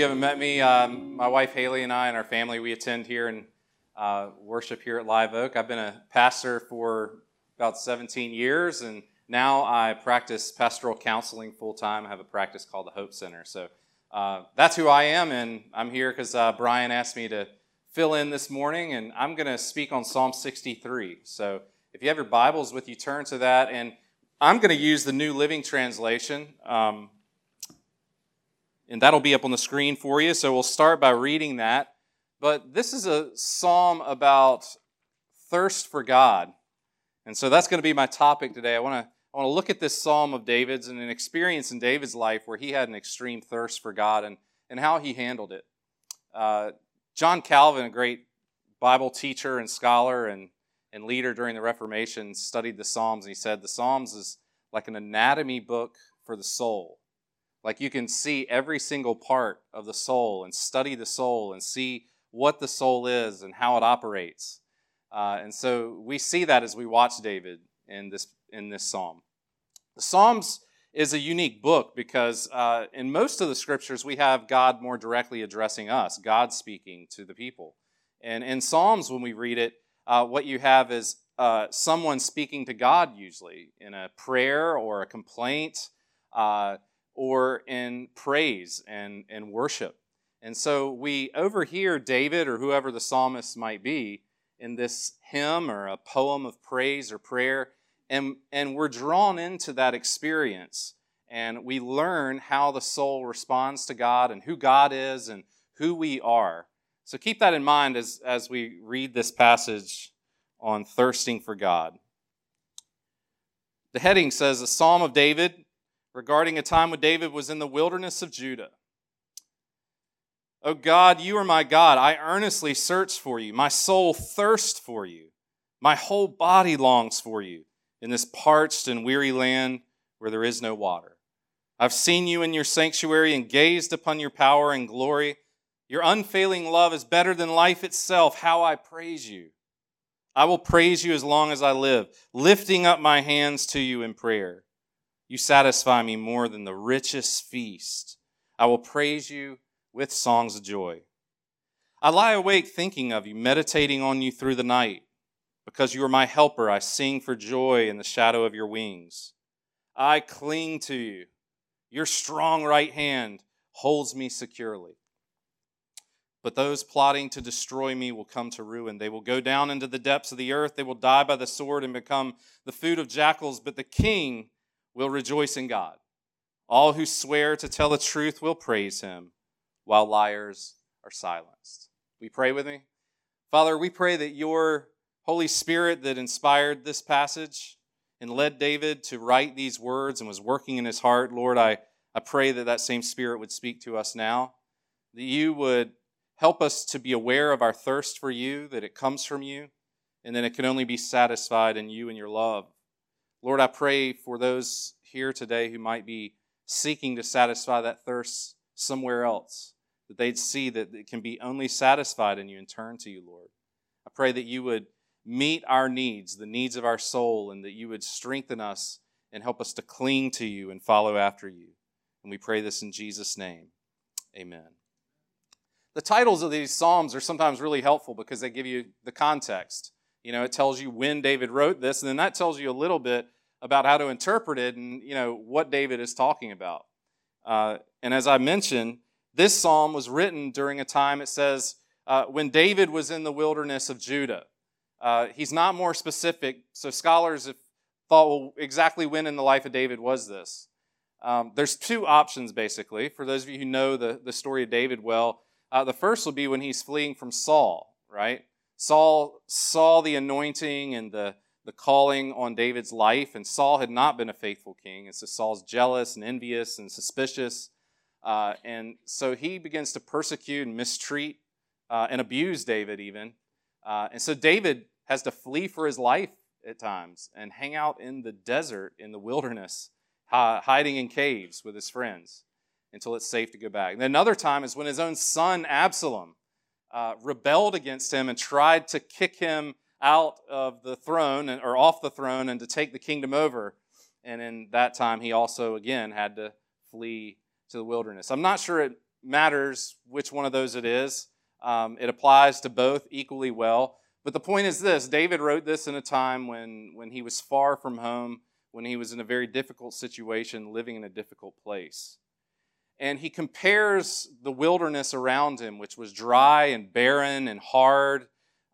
you haven't met me, um, my wife Haley and I and our family, we attend here and uh, worship here at Live Oak. I've been a pastor for about 17 years, and now I practice pastoral counseling full time. I have a practice called the Hope Center. So uh, that's who I am, and I'm here because uh, Brian asked me to fill in this morning, and I'm going to speak on Psalm 63. So if you have your Bibles with you, turn to that, and I'm going to use the New Living Translation. Um, and that'll be up on the screen for you. So we'll start by reading that. But this is a psalm about thirst for God. And so that's going to be my topic today. I want to I want to look at this psalm of David's and an experience in David's life where he had an extreme thirst for God and, and how he handled it. Uh, John Calvin, a great Bible teacher and scholar and, and leader during the Reformation, studied the Psalms and he said the Psalms is like an anatomy book for the soul. Like you can see every single part of the soul and study the soul and see what the soul is and how it operates. Uh, and so we see that as we watch David in this in this psalm. The Psalms is a unique book because uh, in most of the scriptures we have God more directly addressing us, God speaking to the people. And in Psalms, when we read it, uh, what you have is uh, someone speaking to God, usually in a prayer or a complaint. Or in praise and, and worship. And so we overhear David or whoever the psalmist might be in this hymn or a poem of praise or prayer, and, and we're drawn into that experience. And we learn how the soul responds to God and who God is and who we are. So keep that in mind as, as we read this passage on thirsting for God. The heading says, A Psalm of David, regarding a time when David was in the wilderness of Judah. O God, you are my God. I earnestly search for you. My soul thirsts for you. My whole body longs for you in this parched and weary land where there is no water. I've seen you in your sanctuary and gazed upon your power and glory. Your unfailing love is better than life itself. How I praise you. I will praise you as long as I live, lifting up my hands to you in prayer. You satisfy me more than the richest feast. I will praise you with songs of joy. I lie awake thinking of you, meditating on you through the night. Because you are my helper, I sing for joy in the shadow of your wings. I cling to you. Your strong right hand holds me securely. But those plotting to destroy me will come to ruin. They will go down into the depths of the earth. They will die by the sword and become the food of jackals. But the king will rejoice in God. All who swear to tell the truth will praise him, while liars are silenced. We pray with me? Father, we pray that your Holy Spirit that inspired this passage and led David to write these words and was working in his heart, Lord, I, I pray that that same Spirit would speak to us now, that you would help us to be aware of our thirst for you, that it comes from you, and that it can only be satisfied in you and your love. Lord, I pray for those here today who might be seeking to satisfy that thirst somewhere else, that they'd see that it can be only satisfied in you and turn to you, Lord. I pray that you would meet our needs, the needs of our soul, and that you would strengthen us and help us to cling to you and follow after you. And we pray this in Jesus' name. Amen. The titles of these Psalms are sometimes really helpful because they give you the context. You know, it tells you when David wrote this, and then that tells you a little bit about how to interpret it and, you know, what David is talking about. Uh, and as I mentioned, this psalm was written during a time, it says, uh, when David was in the wilderness of Judah. Uh, he's not more specific, so scholars have thought, well, exactly when in the life of David was this? Um, there's two options, basically, for those of you who know the, the story of David well. Uh, the first will be when he's fleeing from Saul, right? Saul saw the anointing and the, the calling on David's life, and Saul had not been a faithful king. And so Saul's jealous and envious and suspicious. Uh, and so he begins to persecute and mistreat uh, and abuse David, even. Uh, and so David has to flee for his life at times and hang out in the desert, in the wilderness, hiding in caves with his friends until it's safe to go back. And another time is when his own son, Absalom, uh, rebelled against him and tried to kick him out of the throne or off the throne and to take the kingdom over. And in that time, he also again had to flee to the wilderness. I'm not sure it matters which one of those it is. Um, it applies to both equally well. But the point is this David wrote this in a time when, when he was far from home, when he was in a very difficult situation, living in a difficult place. And he compares the wilderness around him, which was dry and barren and hard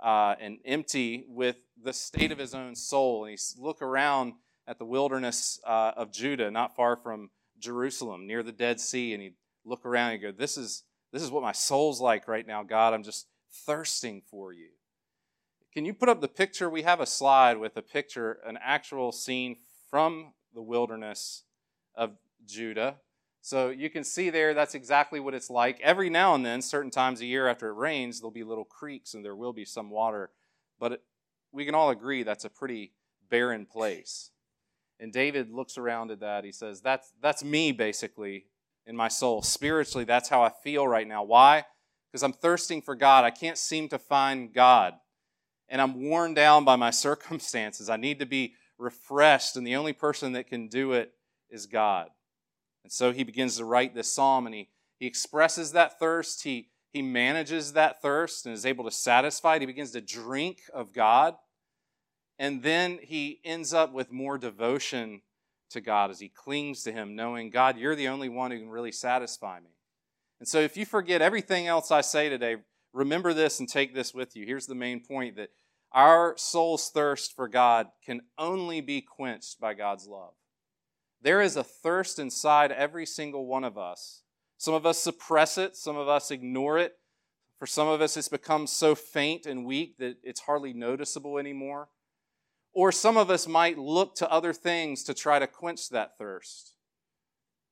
uh, and empty, with the state of his own soul. And he look around at the wilderness uh, of Judah, not far from Jerusalem, near the Dead Sea, and he'd look around and go, This is, this is what my soul's like right now, God. I'm just thirsting for you. Can you put up the picture? We have a slide with a picture, an actual scene from the wilderness of Judah. So you can see there, that's exactly what it's like. Every now and then, certain times a year after it rains, there'll be little creeks and there will be some water. But it, we can all agree that's a pretty barren place. And David looks around at that. He says, That's, that's me, basically, in my soul. Spiritually, that's how I feel right now. Why? Because I'm thirsting for God. I can't seem to find God. And I'm worn down by my circumstances. I need to be refreshed, and the only person that can do it is God. And so he begins to write this psalm, and he, he expresses that thirst. He, he manages that thirst and is able to satisfy it. He begins to drink of God. And then he ends up with more devotion to God as he clings to him, knowing, God, you're the only one who can really satisfy me. And so if you forget everything else I say today, remember this and take this with you. Here's the main point that our soul's thirst for God can only be quenched by God's love. There is a thirst inside every single one of us. Some of us suppress it, some of us ignore it. For some of us, it's become so faint and weak that it's hardly noticeable anymore. Or some of us might look to other things to try to quench that thirst.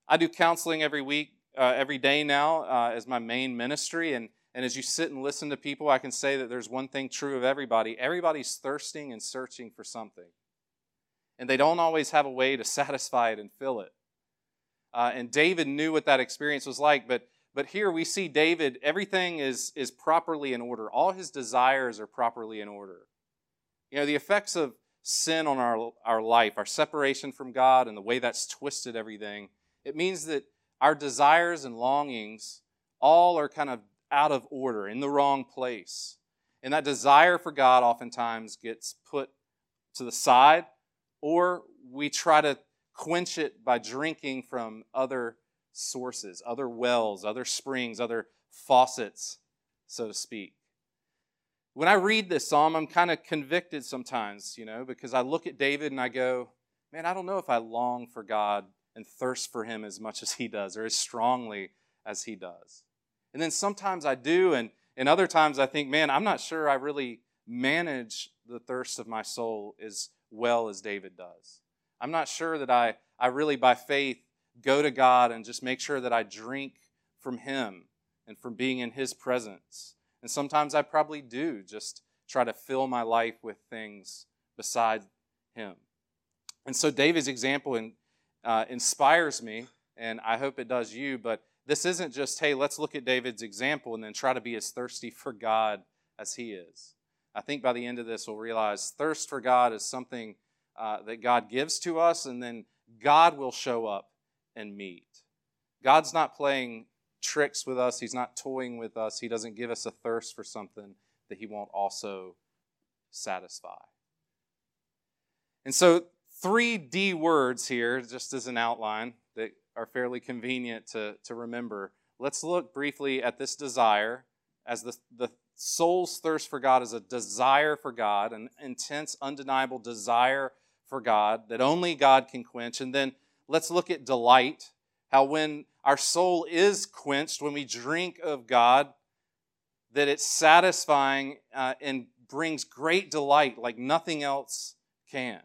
I do counseling every week, uh, every day now uh, as my main ministry. And, and as you sit and listen to people, I can say that there's one thing true of everybody everybody's thirsting and searching for something. And they don't always have a way to satisfy it and fill it. Uh, and David knew what that experience was like, but but here we see David, everything is, is properly in order. All his desires are properly in order. You know, the effects of sin on our, our life, our separation from God, and the way that's twisted everything, it means that our desires and longings all are kind of out of order, in the wrong place. And that desire for God oftentimes gets put to the side, or we try to quench it by drinking from other sources, other wells, other springs, other faucets, so to speak when I read this psalm, I'm kind of convicted sometimes, you know, because I look at David and I go, man, I don't know if I long for God and thirst for Him as much as He does or as strongly as He does. And then sometimes I do, and, and other times I think, man, I'm not sure I really manage the thirst of my soul as well as David does. I'm not sure that I, I really, by faith, go to God and just make sure that I drink from Him and from being in His presence. And sometimes I probably do just try to fill my life with things besides Him. And so David's example in, uh, inspires me, and I hope it does you. But this isn't just, hey, let's look at David's example and then try to be as thirsty for God as he is. I think by the end of this, we'll realize thirst for God is something uh, that God gives to us, and then God will show up and meet. God's not playing tricks with us, He's not toying with us, He doesn't give us a thirst for something that He won't also satisfy. And so, three D words here, just as an outline, that are fairly convenient to, to remember. Let's look briefly at this desire as the, the soul's thirst for God is a desire for God, an intense, undeniable desire for God that only God can quench. And then let's look at delight, how when our soul is quenched when we drink of God, that it's satisfying uh, and brings great delight like nothing else can.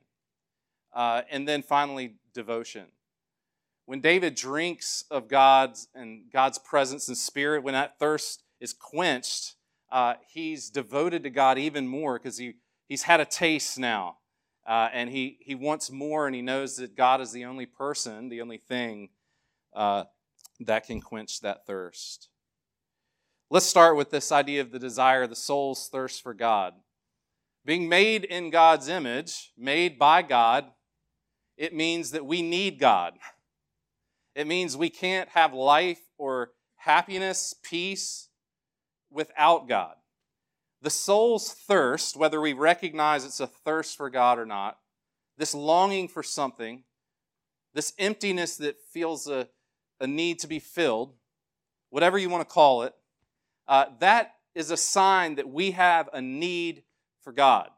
Uh, and then finally, devotion. When David drinks of God's and God's presence and spirit, when that thirst is quenched, uh, he's devoted to God even more because he, he's had a taste now. Uh, and he, he wants more, and he knows that God is the only person, the only thing uh, that can quench that thirst. Let's start with this idea of the desire, the soul's thirst for God. Being made in God's image, made by God, it means that we need God. It means we can't have life or happiness, peace without God. The soul's thirst, whether we recognize it's a thirst for God or not, this longing for something, this emptiness that feels a, a need to be filled, whatever you want to call it, uh, that is a sign that we have a need for God.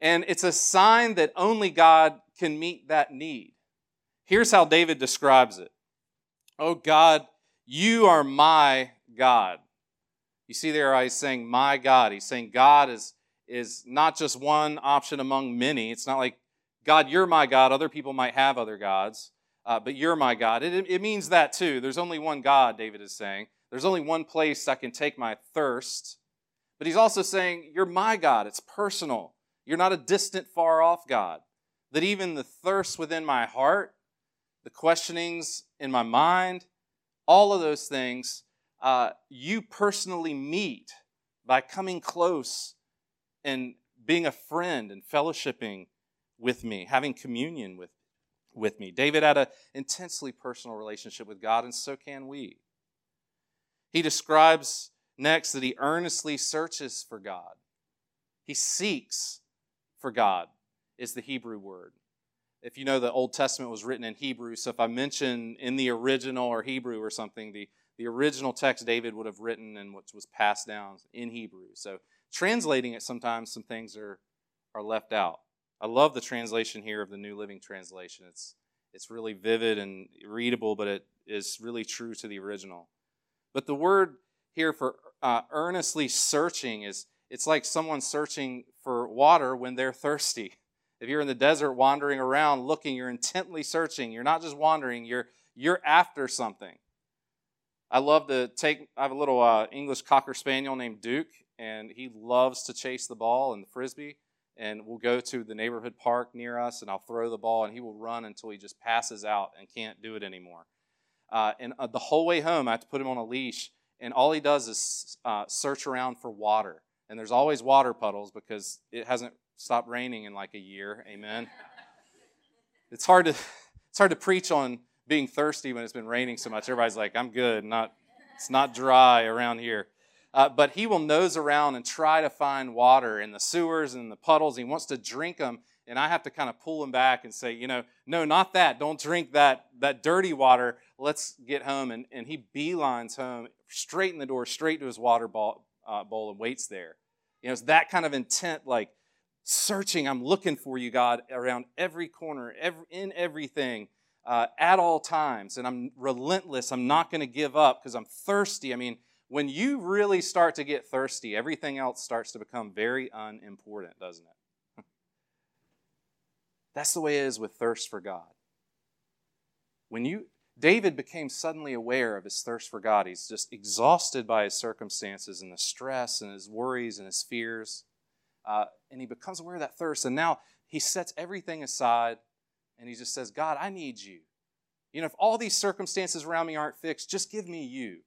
And it's a sign that only God can meet that need. Here's how David describes it Oh God, you are my God. You see there, he's saying, My God. He's saying God is, is not just one option among many. It's not like, God, you're my God. Other people might have other gods, uh, but you're my God. It, it means that too. There's only one God, David is saying. There's only one place I can take my thirst. But he's also saying, You're my God. It's personal. You're not a distant, far off God. That even the thirst within my heart, the questionings in my mind, all of those things, uh, you personally meet by coming close and being a friend and fellowshipping with me, having communion with, with me. David had an intensely personal relationship with God, and so can we. He describes next that he earnestly searches for God. He seeks for God, is the Hebrew word. If you know the Old Testament was written in Hebrew, so if I mention in the original or Hebrew or something, the, the original text David would have written and which was passed down in Hebrew. So translating it sometimes some things are, are left out. I love the translation here of the New Living Translation. It's it's really vivid and readable, but it is really true to the original. But the word here for uh, earnestly searching is it's like someone searching for water when they're thirsty. If you're in the desert wandering around looking, you're intently searching. You're not just wandering, you're, you're after something. I love to take, I have a little uh, English Cocker Spaniel named Duke, and he loves to chase the ball and the frisbee. And we'll go to the neighborhood park near us, and I'll throw the ball, and he will run until he just passes out and can't do it anymore. Uh, and uh, the whole way home, I have to put him on a leash, and all he does is uh, search around for water and there's always water puddles because it hasn't stopped raining in like a year. Amen. it's hard to it's hard to preach on being thirsty when it's been raining so much. Everybody's like, "I'm good. Not it's not dry around here." Uh, but he will nose around and try to find water in the sewers and the puddles. He wants to drink them, and I have to kind of pull him back and say, you know, no, not that. Don't drink that that dirty water. Let's get home. And, and he beelines home straight in the door, straight to his water ball, uh, bowl and waits there. You know, it's that kind of intent, like searching. I'm looking for you, God, around every corner, every, in everything, uh, at all times. And I'm relentless. I'm not going to give up because I'm thirsty. I mean, when you really start to get thirsty, everything else starts to become very unimportant, doesn't it? That's the way it is with thirst for God. When you David became suddenly aware of his thirst for God. He's just exhausted by his circumstances and the stress and his worries and his fears. Uh, and he becomes aware of that thirst. And now he sets everything aside and he just says, God, I need you. You know, if all these circumstances around me aren't fixed, just give me you.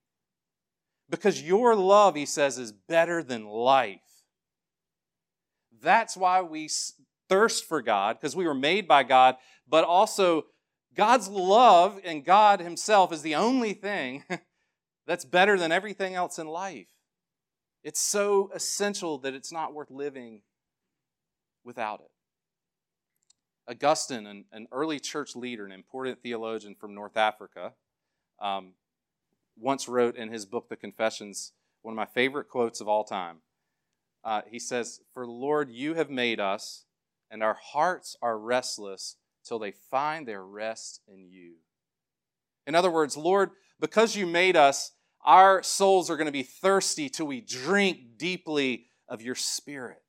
Because your love, he says, is better than life. That's why we thirst for God, because we were made by God, but also God's love and God Himself is the only thing that's better than everything else in life. It's so essential that it's not worth living without it. Augustine, an, an early church leader, an important theologian from North Africa, um, once wrote in his book, The Confessions, one of my favorite quotes of all time. Uh, he says, For Lord, you have made us, and our hearts are restless till they find their rest in you. In other words, Lord, because you made us, our souls are going to be thirsty till we drink deeply of your spirit.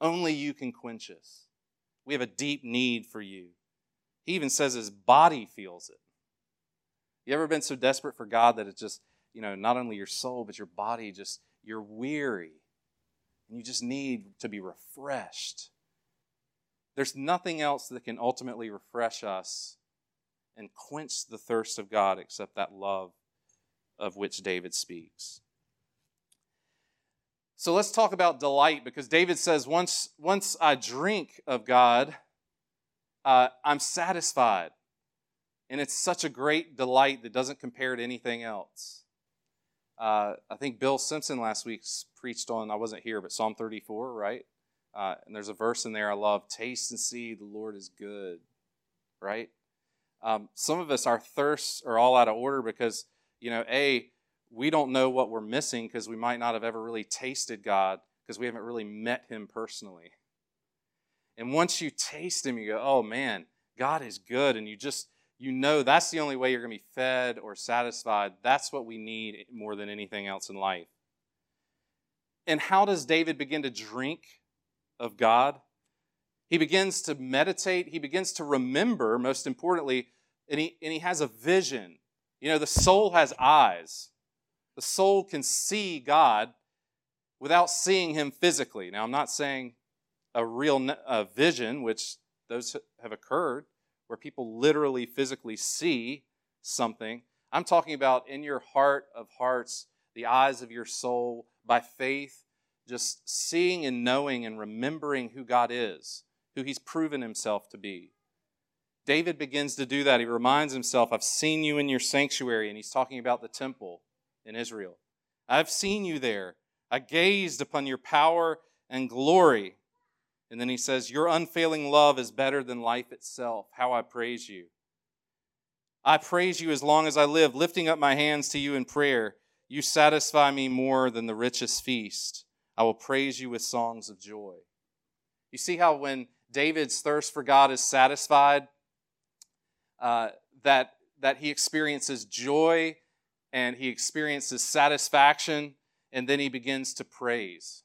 Only you can quench us. We have a deep need for you. He even says his body feels it. You ever been so desperate for God that it's just, you know, not only your soul, but your body just, you're weary and you just need to be refreshed? There's nothing else that can ultimately refresh us and quench the thirst of God except that love of which David speaks. So let's talk about delight because David says, once, once I drink of God, uh, I'm satisfied. And it's such a great delight that doesn't compare to anything else. Uh, I think Bill Simpson last week preached on, I wasn't here, but Psalm 34, right? Uh, and there's a verse in there I love taste and see the Lord is good, right? Um, some of us, our thirsts are all out of order because, you know, A, we don't know what we're missing because we might not have ever really tasted God because we haven't really met Him personally. And once you taste Him, you go, oh man, God is good. And you just, you know that's the only way you're going to be fed or satisfied. That's what we need more than anything else in life. And how does David begin to drink of God? He begins to meditate, he begins to remember, most importantly, and he, and he has a vision. You know, the soul has eyes. The soul can see God without seeing him physically. Now, I'm not saying a real a vision, which those have occurred, where people literally physically see something. I'm talking about in your heart of hearts, the eyes of your soul, by faith, just seeing and knowing and remembering who God is, who He's proven Himself to be. David begins to do that. He reminds himself, I've seen you in your sanctuary, and he's talking about the temple in Israel. I've seen you there. I gazed upon your power and glory. And then he says, Your unfailing love is better than life itself. How I praise you. I praise you as long as I live, lifting up my hands to you in prayer. You satisfy me more than the richest feast. I will praise you with songs of joy. You see how when David's thirst for God is satisfied, uh, that, that he experiences joy and he experiences satisfaction, and then he begins to praise.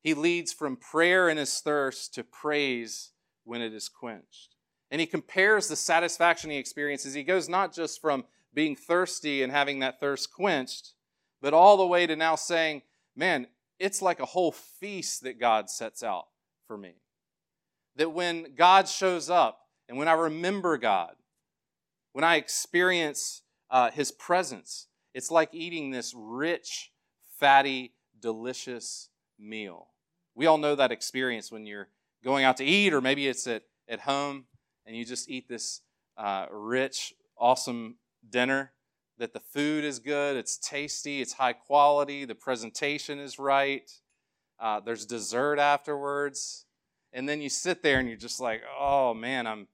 He leads from prayer in his thirst to praise when it is quenched. And he compares the satisfaction he experiences. He goes not just from being thirsty and having that thirst quenched, but all the way to now saying, man, it's like a whole feast that God sets out for me. That when God shows up and when I remember God, when I experience uh, his presence, it's like eating this rich, fatty, delicious meal. We all know that experience when you're going out to eat, or maybe it's at, at home and you just eat this uh, rich, awesome dinner. That the food is good, it's tasty, it's high quality, the presentation is right, uh, there's dessert afterwards. And then you sit there and you're just like, oh man, I'm,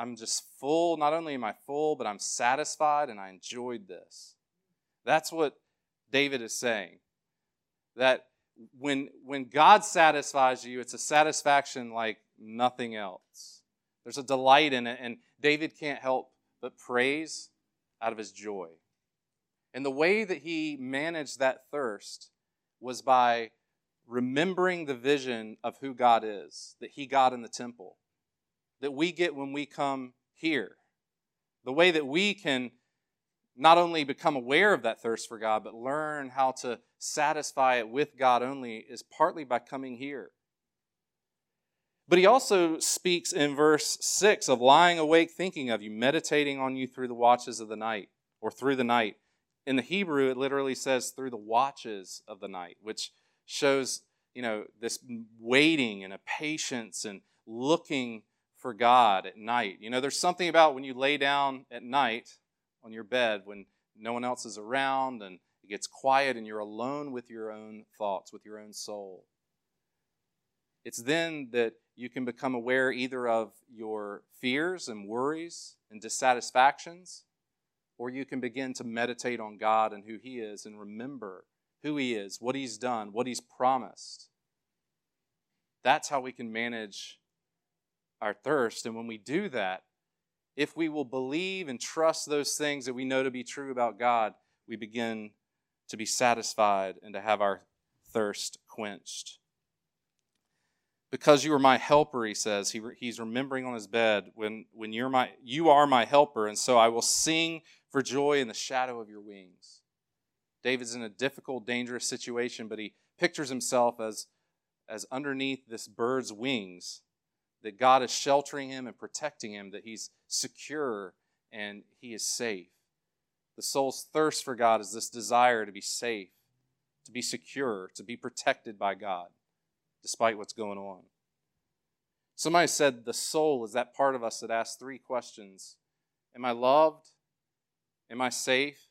I'm just full. Not only am I full, but I'm satisfied and I enjoyed this. That's what David is saying. That when, when God satisfies you, it's a satisfaction like nothing else. There's a delight in it, and David can't help but praise out of his joy. And the way that he managed that thirst was by remembering the vision of who God is, that he got in the temple, that we get when we come here. The way that we can not only become aware of that thirst for God, but learn how to satisfy it with God only is partly by coming here. But he also speaks in verse 6 of lying awake thinking of you, meditating on you through the watches of the night, or through the night. In the Hebrew, it literally says through the watches of the night, which shows, you know, this waiting and a patience and looking for God at night. You know, there's something about when you lay down at night on your bed when no one else is around and it gets quiet and you're alone with your own thoughts, with your own soul. It's then that you can become aware either of your fears and worries and dissatisfactions, or you can begin to meditate on God and who He is and remember who He is, what He's done, what He's promised. That's how we can manage our thirst. And when we do that, if we will believe and trust those things that we know to be true about God, we begin to be satisfied and to have our thirst quenched. Because you are my helper, he says. He, he's remembering on his bed when, when you're my, you are my helper, and so I will sing for joy in the shadow of your wings. David's in a difficult, dangerous situation, but he pictures himself as, as underneath this bird's wings that God is sheltering him and protecting him, that he's secure and he is safe. The soul's thirst for God is this desire to be safe, to be secure, to be protected by God, despite what's going on. Somebody said the soul is that part of us that asks three questions Am I loved? Am I safe?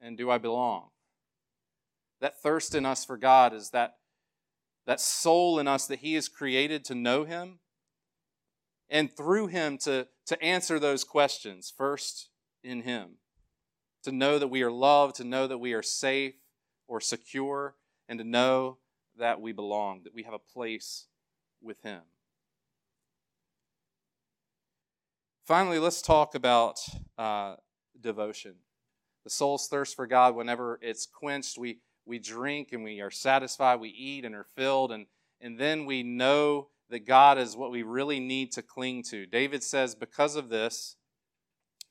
And do I belong? That thirst in us for God is that, that soul in us that He has created to know Him and through Him to, to answer those questions first in Him. To know that we are loved, to know that we are safe or secure, and to know that we belong, that we have a place with Him. Finally, let's talk about uh, devotion. The soul's thirst for God, whenever it's quenched, we, we drink and we are satisfied, we eat and are filled, and, and then we know that God is what we really need to cling to. David says, Because of this,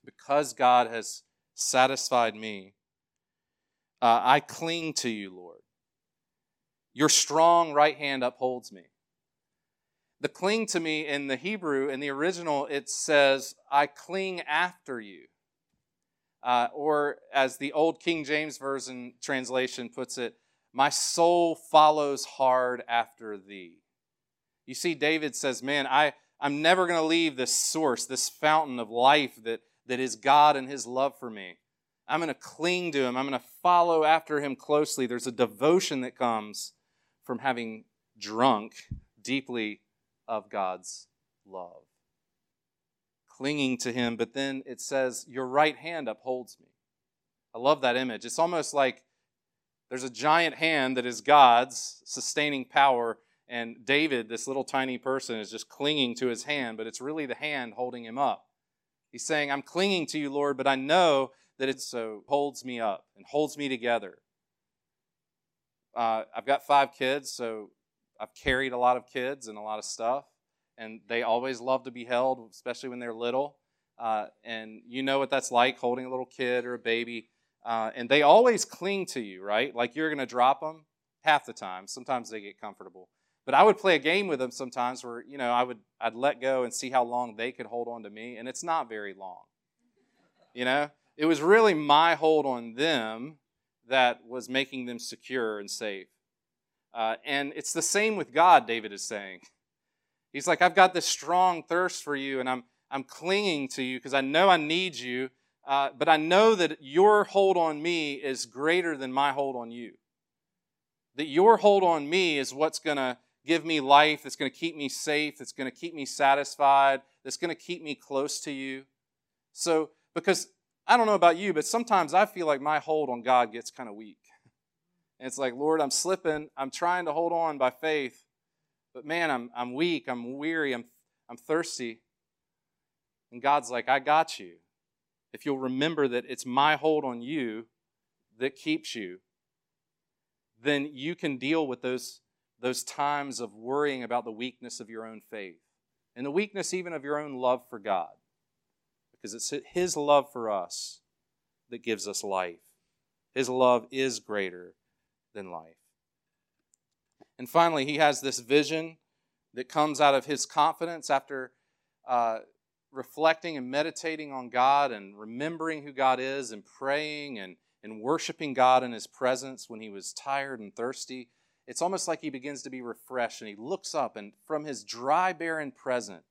because God has satisfied me, uh, I cling to you, Lord. Your strong right hand upholds me. The cling to me in the Hebrew, in the original, it says, I cling after you. Uh, or as the old King James Version translation puts it, my soul follows hard after thee. You see, David says, Man, I, I'm never going to leave this source, this fountain of life that, that is God and his love for me. I'm going to cling to him. I'm going to follow after him closely. There's a devotion that comes from having drunk deeply of God's love. Clinging to Him, but then it says, Your right hand upholds me. I love that image. It's almost like there's a giant hand that is God's sustaining power, and David, this little tiny person, is just clinging to his hand, but it's really the hand holding him up. He's saying, I'm clinging to you, Lord, but I know that it so holds me up and holds me together. Uh, I've got five kids, so I've carried a lot of kids and a lot of stuff, and they always love to be held, especially when they're little. Uh, and you know what that's like holding a little kid or a baby. Uh, and they always cling to you, right? Like you're going to drop them half the time. Sometimes they get comfortable. But I would play a game with them sometimes where, you know, I would I'd let go and see how long they could hold on to me, and it's not very long. You know? It was really my hold on them that was making them secure and safe. Uh, and it's the same with God, David is saying. He's like, I've got this strong thirst for you, and I'm, I'm clinging to you because I know I need you, uh, but I know that your hold on me is greater than my hold on you. That your hold on me is what's going to give me life, that's going to keep me safe, that's going to keep me satisfied, that's going to keep me close to you. So, because I don't know about you, but sometimes I feel like my hold on God gets kind of weak. And it's like, Lord, I'm slipping. I'm trying to hold on by faith. But man, I'm, I'm weak. I'm weary. I'm, I'm thirsty. And God's like, I got you. If you'll remember that it's my hold on you that keeps you, then you can deal with those, those times of worrying about the weakness of your own faith and the weakness even of your own love for God. Because it's His love for us that gives us life. His love is greater than life. And finally, he has this vision that comes out of his confidence after uh, reflecting and meditating on God and remembering who God is and praying and, and worshiping God in his presence when he was tired and thirsty. It's almost like he begins to be refreshed and he looks up and from his dry, barren present,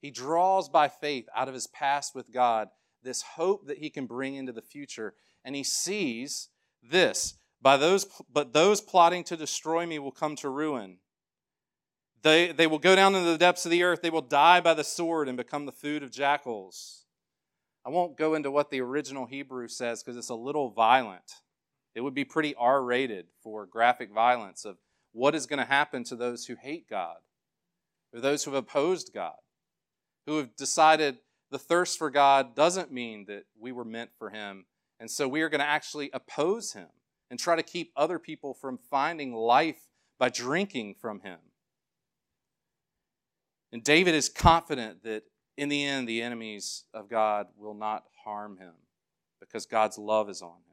he draws by faith out of his past with God this hope that he can bring into the future. And he sees this by those, but those plotting to destroy me will come to ruin. They, they will go down into the depths of the earth. They will die by the sword and become the food of jackals. I won't go into what the original Hebrew says because it's a little violent. It would be pretty R rated for graphic violence of what is going to happen to those who hate God, or those who have opposed God, who have decided the thirst for God doesn't mean that we were meant for Him, and so we are going to actually oppose Him and try to keep other people from finding life by drinking from him. And David is confident that in the end, the enemies of God will not harm him because God's love is on him.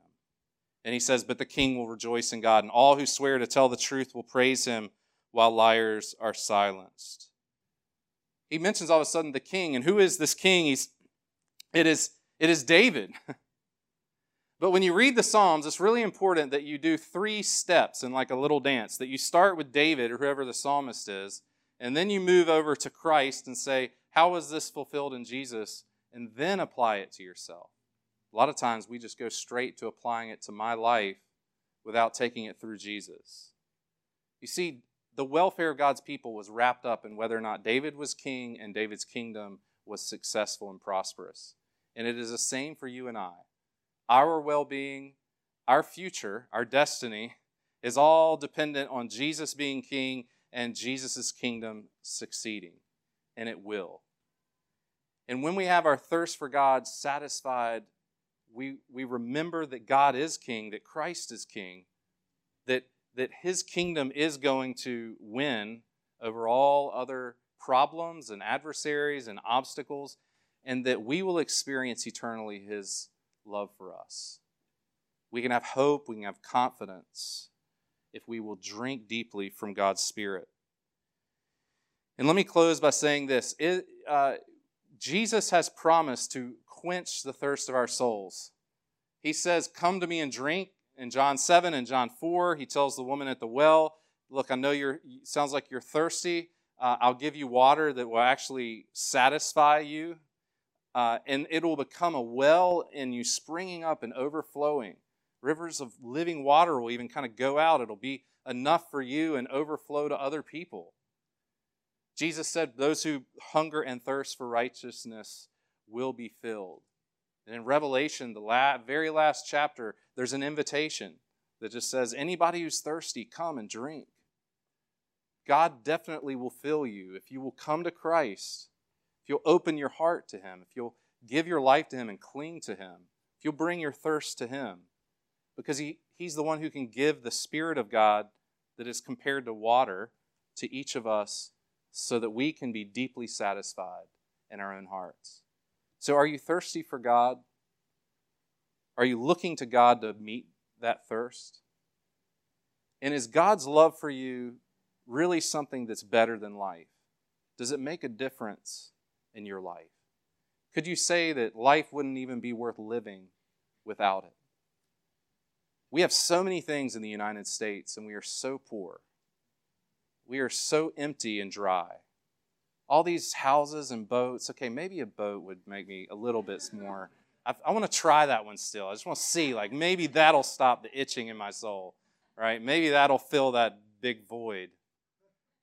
And he says, But the king will rejoice in God, and all who swear to tell the truth will praise him while liars are silenced. He mentions all of a sudden the king, and who is this king? He's, it, is, it is David. But when you read the Psalms, it's really important that you do three steps in like a little dance. That you start with David or whoever the psalmist is, and then you move over to Christ and say, How was this fulfilled in Jesus? and then apply it to yourself. A lot of times we just go straight to applying it to my life without taking it through Jesus. You see, the welfare of God's people was wrapped up in whether or not David was king and David's kingdom was successful and prosperous. And it is the same for you and I. Our well being, our future, our destiny is all dependent on Jesus being king and Jesus' kingdom succeeding. And it will. And when we have our thirst for God satisfied, we, we remember that God is king, that Christ is king, that, that his kingdom is going to win over all other problems and adversaries and obstacles, and that we will experience eternally his love for us. We can have hope, we can have confidence if we will drink deeply from God's Spirit. And let me close by saying this it, uh, Jesus has promised to quench the thirst of our souls. He says, Come to me and drink. In John 7 and John 4, he tells the woman at the well, Look, I know you're, sounds like you're thirsty. Uh, I'll give you water that will actually satisfy you. Uh, and it will become a well in you, springing up and overflowing. Rivers of living water will even kind of go out. It'll be enough for you and overflow to other people. Jesus said, Those who hunger and thirst for righteousness will be filled. And in Revelation, the la- very last chapter, there's an invitation that just says, Anybody who's thirsty, come and drink. God definitely will fill you if you will come to Christ, if you'll open your heart to Him, if you'll give your life to Him and cling to Him, if you'll bring your thirst to Him. Because he, He's the one who can give the Spirit of God that is compared to water to each of us so that we can be deeply satisfied in our own hearts. So, are you thirsty for God? Are you looking to God to meet that thirst? And is God's love for you really something that's better than life? Does it make a difference in your life? Could you say that life wouldn't even be worth living without it? We have so many things in the United States, and we are so poor we are so empty and dry. All these houses and boats, okay, maybe a boat would make me a little bit more. I, I want to try that one still. I just want to see, like, maybe that'll stop the itching in my soul, right? Maybe that'll fill that big void.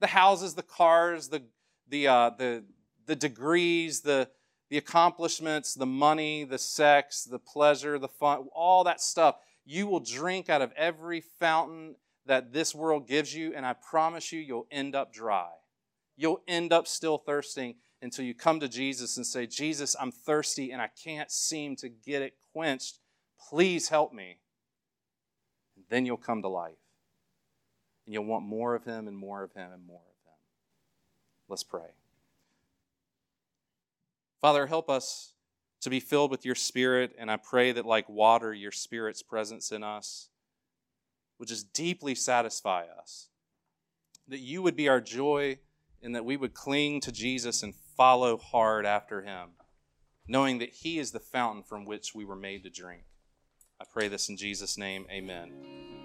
The houses, the cars, the, the, uh, the, the degrees, the, the accomplishments, the money, the sex, the pleasure, the fun, all that stuff. You will drink out of every fountain that this world gives you, and I promise you, you'll end up dry. You'll end up still thirsting until you come to Jesus and say, Jesus, I'm thirsty and I can't seem to get it quenched. Please help me. And then you'll come to life. And you'll want more of Him and more of Him and more of Him. Let's pray. Father, help us to be filled with your Spirit, and I pray that, like water, your Spirit's presence in us would just deeply satisfy us. That you would be our joy and that we would cling to Jesus and follow hard after him, knowing that he is the fountain from which we were made to drink. I pray this in Jesus' name. Amen.